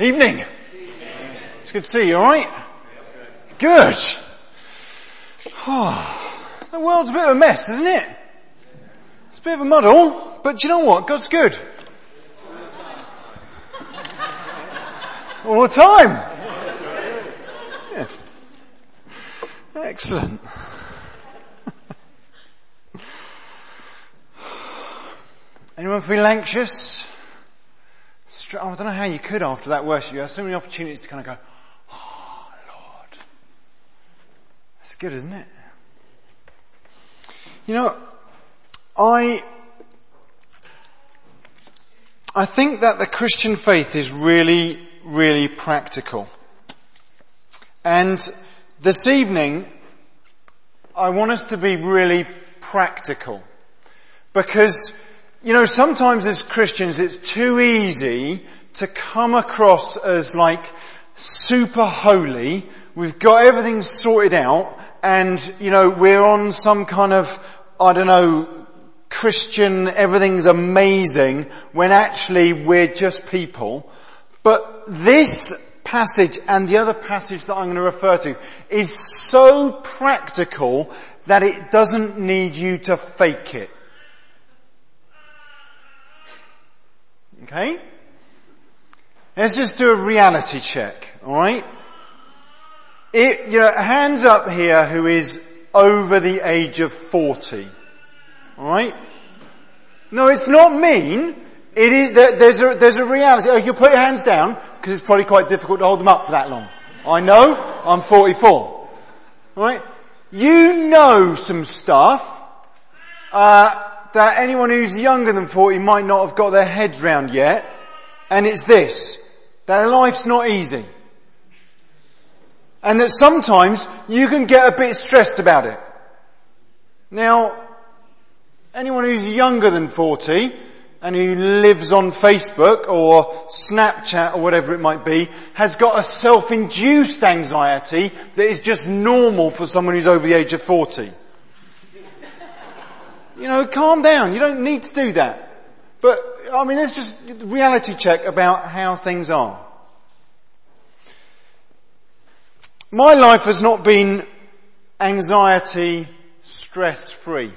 Evening. It's good to see you, alright? Good. Oh, the world's a bit of a mess, isn't it? It's a bit of a muddle, but you know what? God's good. All the time. Good. Excellent. Anyone feel anxious? I don't know how you could after that worship. You have so many opportunities to kind of go, oh Lord. That's good, isn't it? You know, I, I think that the Christian faith is really, really practical. And this evening, I want us to be really practical. Because you know, sometimes as Christians it's too easy to come across as like super holy. We've got everything sorted out and, you know, we're on some kind of, I don't know, Christian, everything's amazing when actually we're just people. But this passage and the other passage that I'm going to refer to is so practical that it doesn't need you to fake it. Okay? Let's just do a reality check, alright? It, you know, hands up here who is over the age of 40. Alright? No, it's not mean. It is, there's a, there's a reality. Oh, you put your hands down, because it's probably quite difficult to hold them up for that long. I know, I'm 44. Alright? You know some stuff, uh, that anyone who's younger than 40 might not have got their heads round yet, and it's this, that life's not easy. And that sometimes you can get a bit stressed about it. Now, anyone who's younger than 40 and who lives on Facebook or Snapchat or whatever it might be has got a self-induced anxiety that is just normal for someone who's over the age of 40. You know, calm down. You don't need to do that. But, I mean, let's just reality check about how things are. My life has not been anxiety stress free.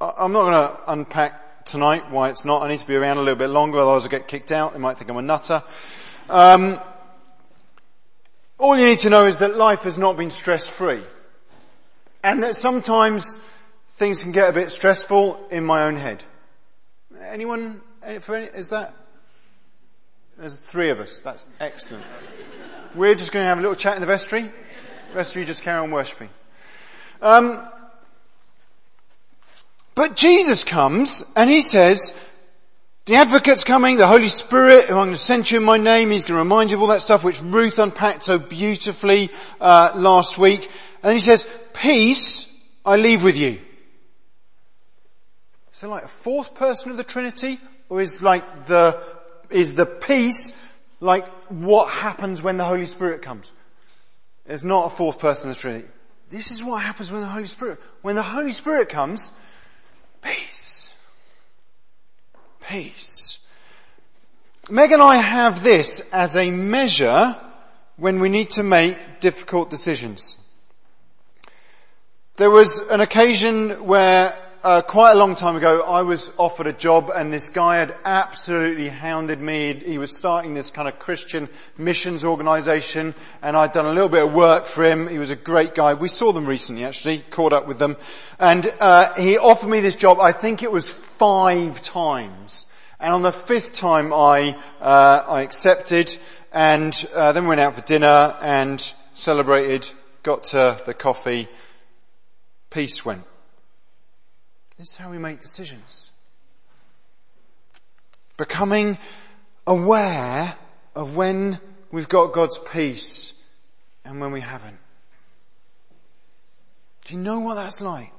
I'm not going to unpack tonight why it's not. I need to be around a little bit longer, otherwise I'll get kicked out. They might think I'm a nutter. Um, all you need to know is that life has not been stress free. And that sometimes things can get a bit stressful in my own head. Anyone, any, is that? There's three of us. That's excellent. We're just going to have a little chat in the vestry. The rest of you just carry on worshipping. Um, but Jesus comes and he says, the advocate's coming, the Holy Spirit, who I'm going to send you in my name, he's going to remind you of all that stuff which Ruth unpacked so beautifully uh, last week. And he says, peace I leave with you. So like a fourth person of the Trinity? Or is like the, is the peace like what happens when the Holy Spirit comes? There's not a fourth person of the Trinity. This is what happens when the Holy Spirit, when the Holy Spirit comes, peace. Peace. Meg and I have this as a measure when we need to make difficult decisions. There was an occasion where uh, quite a long time ago, I was offered a job and this guy had absolutely hounded me. He was starting this kind of Christian missions organization and I'd done a little bit of work for him. He was a great guy. We saw them recently actually, caught up with them. And uh, he offered me this job, I think it was five times. And on the fifth time I, uh, I accepted and uh, then went out for dinner and celebrated, got to the coffee peace went. This is how we make decisions. Becoming aware of when we've got God's peace and when we haven't. Do you know what that's like?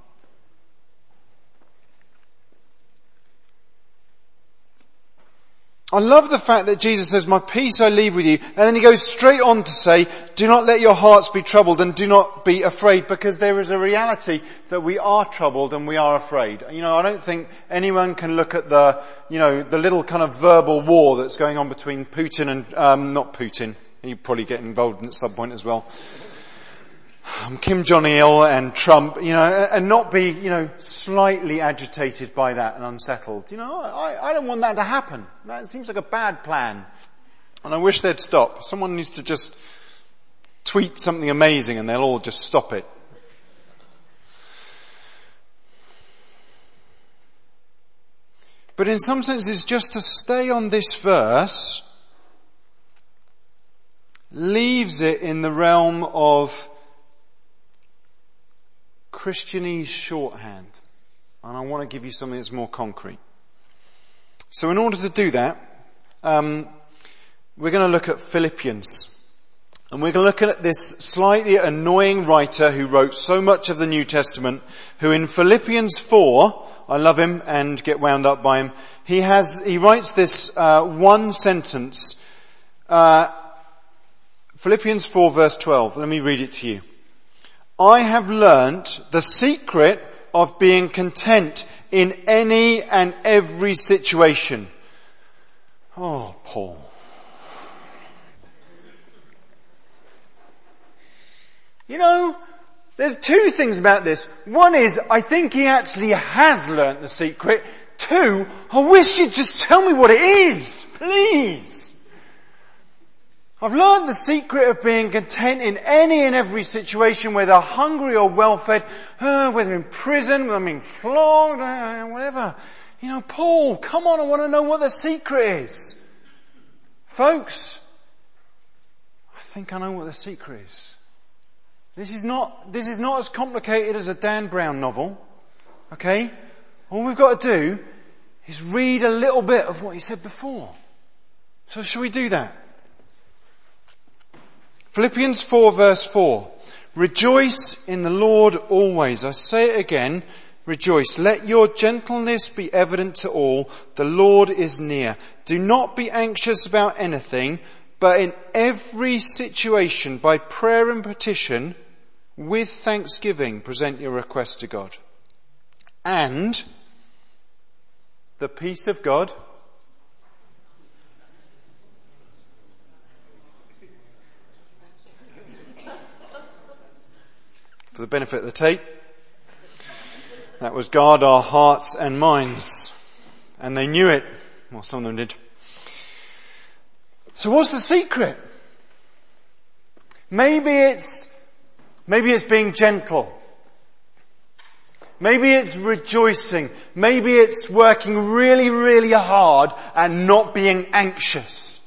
I love the fact that Jesus says, my peace I leave with you. And then he goes straight on to say, do not let your hearts be troubled and do not be afraid because there is a reality that we are troubled and we are afraid. You know, I don't think anyone can look at the, you know, the little kind of verbal war that's going on between Putin and, um, not Putin. He'd probably get involved at some point as well. Um, Kim Jong-il and Trump, you know, and not be, you know, slightly agitated by that and unsettled. You know, I, I don't want that to happen. That seems like a bad plan. And I wish they'd stop. Someone needs to just tweet something amazing and they'll all just stop it. But in some senses, just to stay on this verse leaves it in the realm of Christianese shorthand. And I want to give you something that's more concrete. So in order to do that, um, we're going to look at Philippians. And we're going to look at this slightly annoying writer who wrote so much of the New Testament, who in Philippians 4, I love him and get wound up by him, he has, he writes this uh, one sentence, uh, Philippians 4 verse 12. Let me read it to you. I have learnt the secret of being content in any and every situation. Oh, Paul. You know, there's two things about this. One is, I think he actually has learnt the secret. Two, I wish you'd just tell me what it is. Please. I've learned the secret of being content in any and every situation, whether hungry or well-fed, uh, whether in prison, whether I'm being flogged, uh, whatever. You know, Paul, come on, I want to know what the secret is. Folks, I think I know what the secret is. This is not, this is not as complicated as a Dan Brown novel. Okay? All we've got to do is read a little bit of what he said before. So shall we do that? Philippians 4 verse 4. Rejoice in the Lord always. I say it again. Rejoice. Let your gentleness be evident to all. The Lord is near. Do not be anxious about anything, but in every situation, by prayer and petition, with thanksgiving, present your request to God. And the peace of God, the benefit of the tape. That was guard our hearts and minds. And they knew it. Well, some of them did. So what's the secret? Maybe it's, maybe it's being gentle. Maybe it's rejoicing. Maybe it's working really, really hard and not being anxious.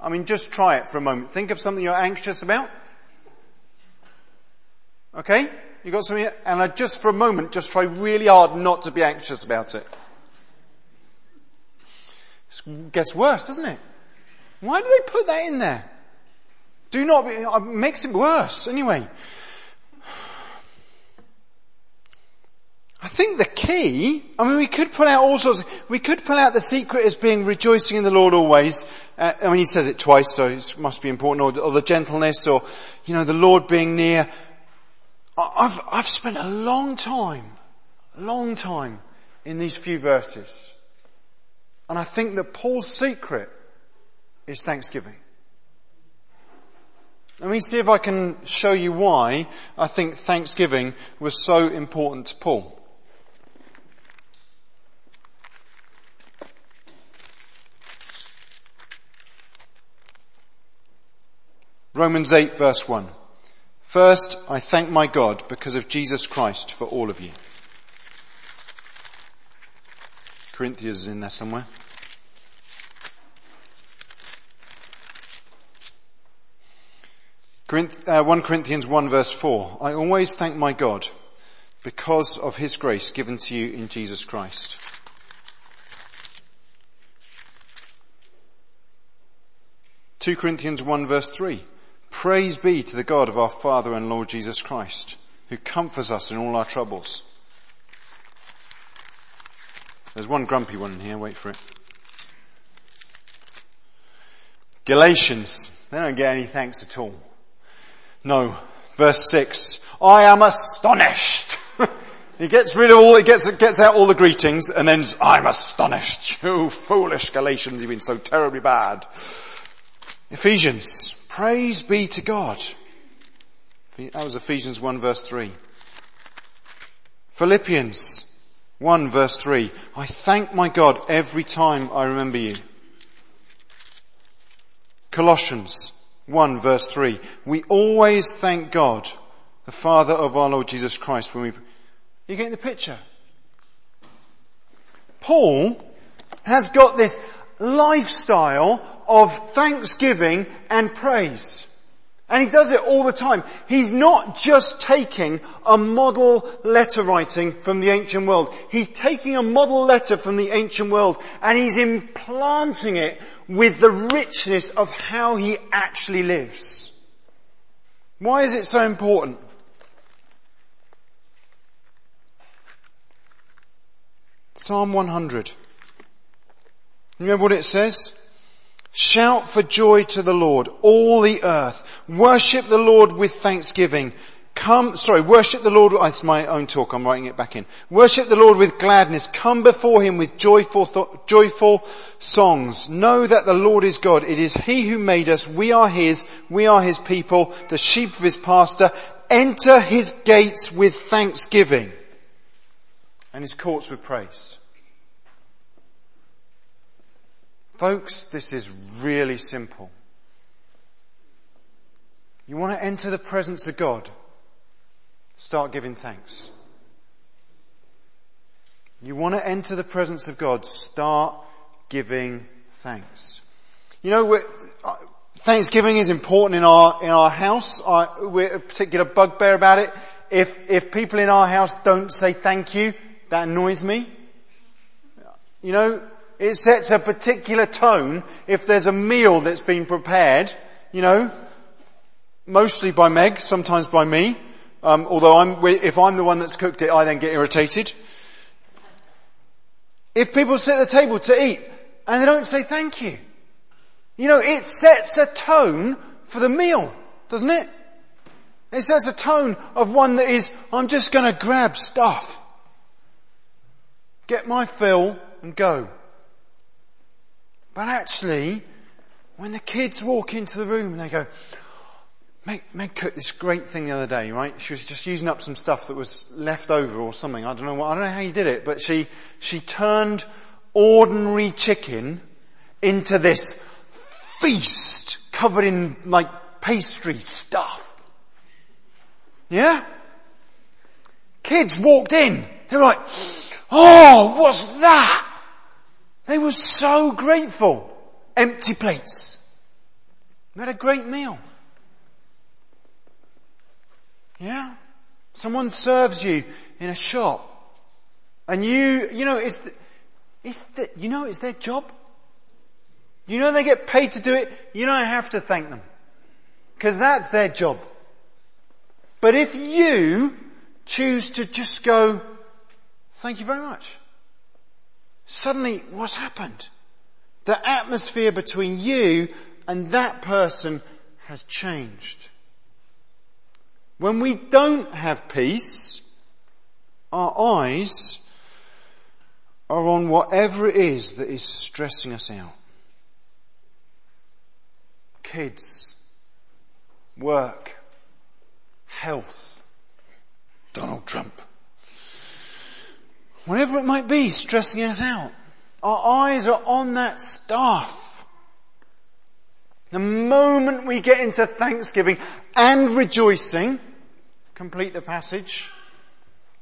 I mean, just try it for a moment. Think of something you're anxious about. Okay? You got something? And I just for a moment just try really hard not to be anxious about it. It gets worse, doesn't it? Why do they put that in there? Do not be, it makes it worse anyway. I think the key, I mean we could pull out all sorts, we could pull out the secret as being rejoicing in the Lord always. Uh, I mean he says it twice so it must be important, or, or the gentleness, or, you know, the Lord being near. I've, I've spent a long time, long time in these few verses. And I think that Paul's secret is thanksgiving. Let me see if I can show you why I think thanksgiving was so important to Paul. Romans 8 verse 1. First, I thank my God because of Jesus Christ for all of you. Corinthians is in there somewhere. Uh, 1 Corinthians 1 verse 4. I always thank my God because of his grace given to you in Jesus Christ. Two Corinthians 1 verse 3. Praise be to the God of our Father and Lord Jesus Christ, who comforts us in all our troubles. There's one grumpy one in here, wait for it. Galatians, they don't get any thanks at all. No. Verse 6, I am astonished. he gets rid of all, he gets, gets out all the greetings and then I'm astonished. You foolish Galatians, you've been so terribly bad. Ephesians, praise be to God. That was Ephesians 1 verse 3. Philippians 1 verse 3. I thank my God every time I remember you. Colossians 1 verse 3. We always thank God, the Father of our Lord Jesus Christ when we, you getting the picture? Paul has got this lifestyle of thanksgiving and praise. And he does it all the time. He's not just taking a model letter writing from the ancient world. He's taking a model letter from the ancient world and he's implanting it with the richness of how he actually lives. Why is it so important? Psalm 100. Remember what it says? Shout for joy to the Lord, all the earth. Worship the Lord with thanksgiving. Come, sorry, worship the Lord, it's my own talk, I'm writing it back in. Worship the Lord with gladness. Come before Him with joyful, th- joyful songs. Know that the Lord is God. It is He who made us. We are His. We are His people, the sheep of His pasture. Enter His gates with thanksgiving and His courts with praise. Folks, this is really simple. You want to enter the presence of God? Start giving thanks. You want to enter the presence of God? Start giving thanks. You know, uh, Thanksgiving is important in our in our house. I, we're a particular bugbear about it. If if people in our house don't say thank you, that annoys me. You know, it sets a particular tone if there's a meal that's been prepared, you know, mostly by Meg, sometimes by me. Um, although I'm, if I'm the one that's cooked it, I then get irritated. If people sit at the table to eat and they don't say thank you, you know, it sets a tone for the meal, doesn't it? It sets a tone of one that is, I'm just going to grab stuff, get my fill and go. But actually, when the kids walk into the room and they go, Meg, Meg cooked this great thing the other day, right? She was just using up some stuff that was left over or something. I don't know what, I don't know how you did it, but she, she turned ordinary chicken into this feast covered in like pastry stuff. Yeah? Kids walked in. They were like, oh, what's that? They were so grateful. Empty plates. We had a great meal. Yeah? Someone serves you in a shop and you, you know, it's, the, it's the, you know, it's their job. You know they get paid to do it. You don't have to thank them. Cause that's their job. But if you choose to just go, thank you very much suddenly what's happened? The atmosphere between you and that person has changed. When we don't have peace, our eyes are on whatever it is that is stressing us out. Kids, work, health, Donald Trump whatever it might be stressing us out. Our eyes are on that stuff. The moment we get into thanksgiving and rejoicing, complete the passage,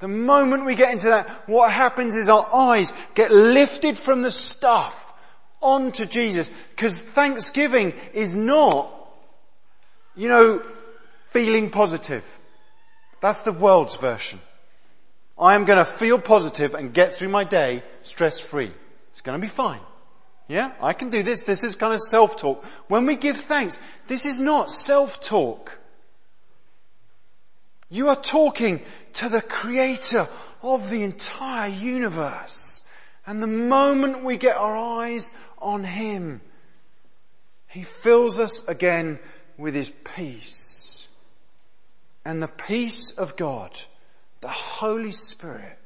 the moment we get into that, what happens is our eyes get lifted from the stuff onto Jesus. Because thanksgiving is not, you know, feeling positive. That's the world's version. I am going to feel positive and get through my day stress free. It's going to be fine. Yeah, I can do this. This is kind of self-talk. When we give thanks, this is not self-talk. You are talking to the creator of the entire universe. And the moment we get our eyes on him, He fills us again with His peace. And the peace of God, the Holy Spirit,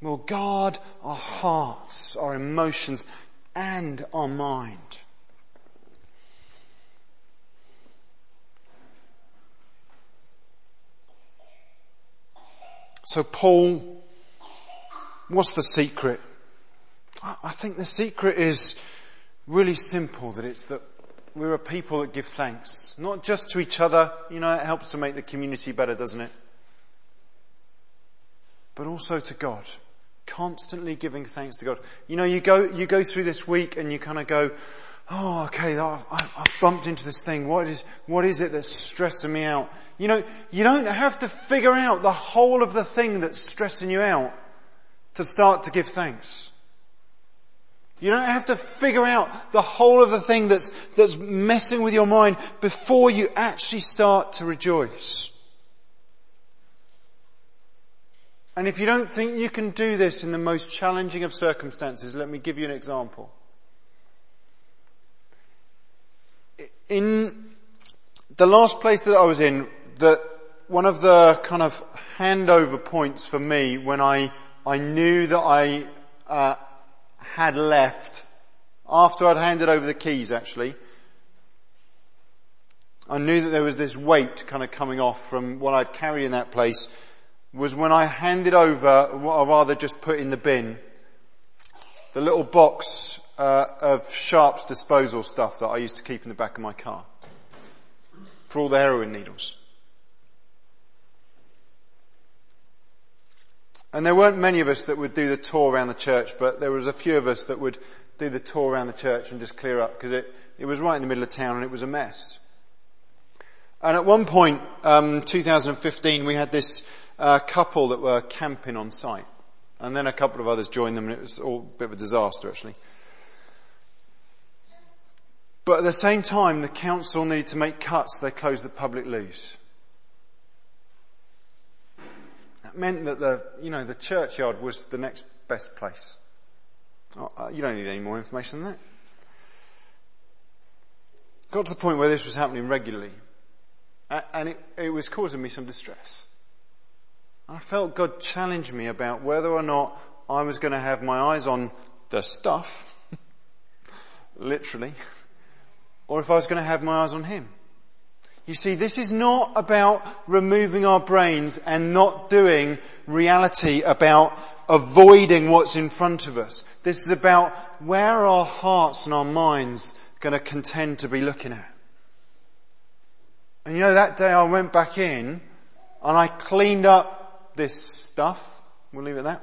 will guard our hearts, our emotions, and our mind. So Paul, what's the secret? I think the secret is really simple, that it's that we're a people that give thanks. Not just to each other, you know, it helps to make the community better, doesn't it? But also to God. Constantly giving thanks to God. You know, you go, you go through this week and you kind of go, oh, okay, I've, I've bumped into this thing. What is, what is it that's stressing me out? You know, you don't have to figure out the whole of the thing that's stressing you out to start to give thanks. You don't have to figure out the whole of the thing that's, that's messing with your mind before you actually start to rejoice. And if you don't think you can do this in the most challenging of circumstances, let me give you an example. In the last place that I was in, that one of the kind of handover points for me when I, I knew that I, uh, had left, after I'd handed over the keys actually, I knew that there was this weight kind of coming off from what I'd carried in that place was when I handed over, or rather just put in the bin, the little box uh, of Sharps disposal stuff that I used to keep in the back of my car for all the heroin needles. And there weren't many of us that would do the tour around the church, but there was a few of us that would do the tour around the church and just clear up because it, it was right in the middle of town and it was a mess. And at one point, um, 2015, we had this uh, couple that were camping on site, and then a couple of others joined them, and it was all a bit of a disaster actually. But at the same time, the council needed to make cuts. They closed the public loos. meant that the, you know, the churchyard was the next best place. Oh, uh, you don't need any more information than that. Got to the point where this was happening regularly. And it, it was causing me some distress. I felt God challenge me about whether or not I was going to have my eyes on the stuff, literally, or if I was going to have my eyes on Him. You see, this is not about removing our brains and not doing reality about avoiding what's in front of us. This is about where our hearts and our minds going to contend to be looking at. And you know, that day I went back in and I cleaned up this stuff. We'll leave it at that.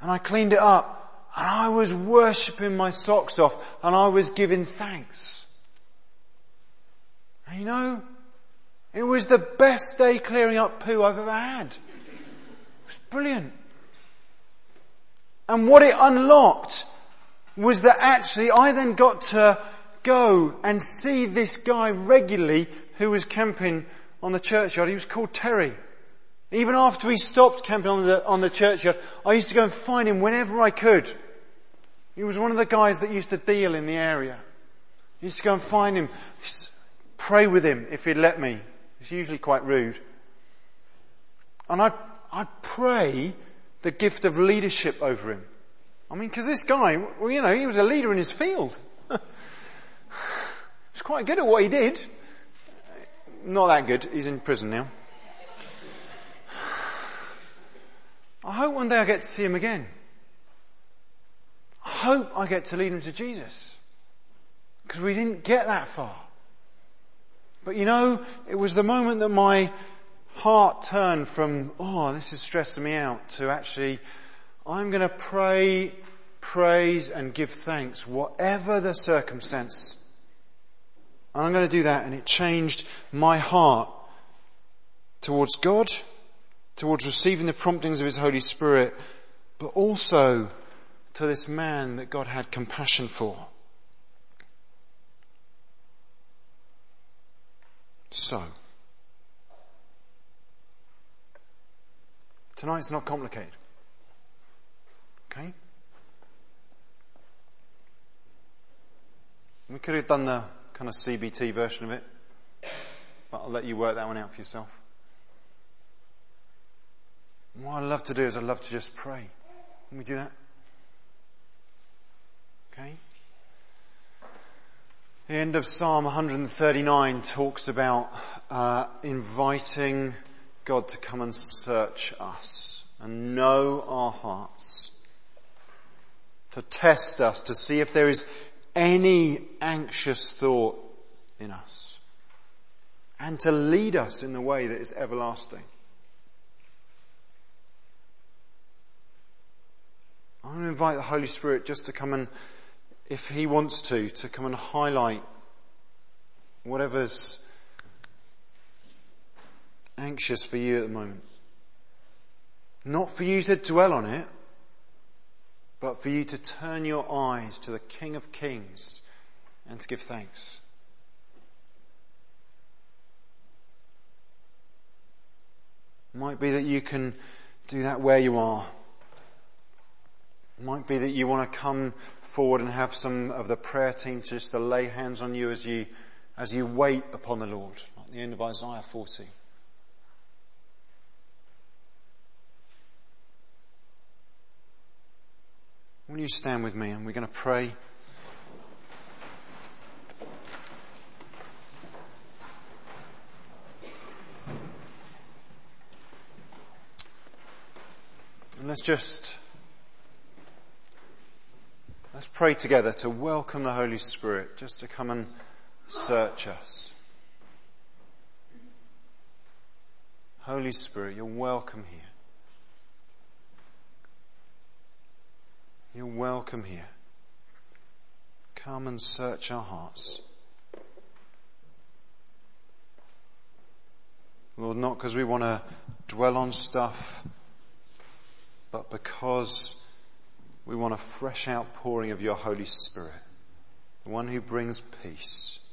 And I cleaned it up and I was worshipping my socks off and I was giving thanks. And you know, it was the best day clearing up poo I've ever had. It was brilliant. And what it unlocked was that actually I then got to go and see this guy regularly who was camping on the churchyard. He was called Terry. Even after he stopped camping on the, on the churchyard, I used to go and find him whenever I could. He was one of the guys that used to deal in the area. I used to go and find him pray with him if he'd let me. He's usually quite rude. And I'd, I'd pray the gift of leadership over him. I mean, because this guy, well, you know, he was a leader in his field. he was quite good at what he did. Not that good. He's in prison now. I hope one day I get to see him again. I hope I get to lead him to Jesus. Because we didn't get that far. But you know, it was the moment that my heart turned from, oh, this is stressing me out, to actually, I'm going to pray, praise, and give thanks, whatever the circumstance. And I'm going to do that, and it changed my heart towards God, towards receiving the promptings of His Holy Spirit, but also to this man that God had compassion for. so. Tonight's not complicated. Okay? We could have done the kind of CBT version of it, but I'll let you work that one out for yourself. What I love to do is I love to just pray. Can we do that? Okay. The end of Psalm 139 talks about uh, inviting God to come and search us and know our hearts, to test us, to see if there is any anxious thought in us, and to lead us in the way that is everlasting. I want to invite the Holy Spirit just to come and, if He wants to, to come and highlight whatever's anxious for you at the moment. Not for you to dwell on it, but for you to turn your eyes to the King of Kings and to give thanks. It might be that you can do that where you are. It might be that you want to come forward and have some of the prayer team just to lay hands on you as you, as you wait upon the Lord, like the end of Isaiah 40. Will you stand with me and we're going to pray? And let's just Let's pray together to welcome the Holy Spirit just to come and search us. Holy Spirit, you're welcome here. You're welcome here. Come and search our hearts. Lord, not because we want to dwell on stuff, but because we want a fresh outpouring of your Holy Spirit, the one who brings peace.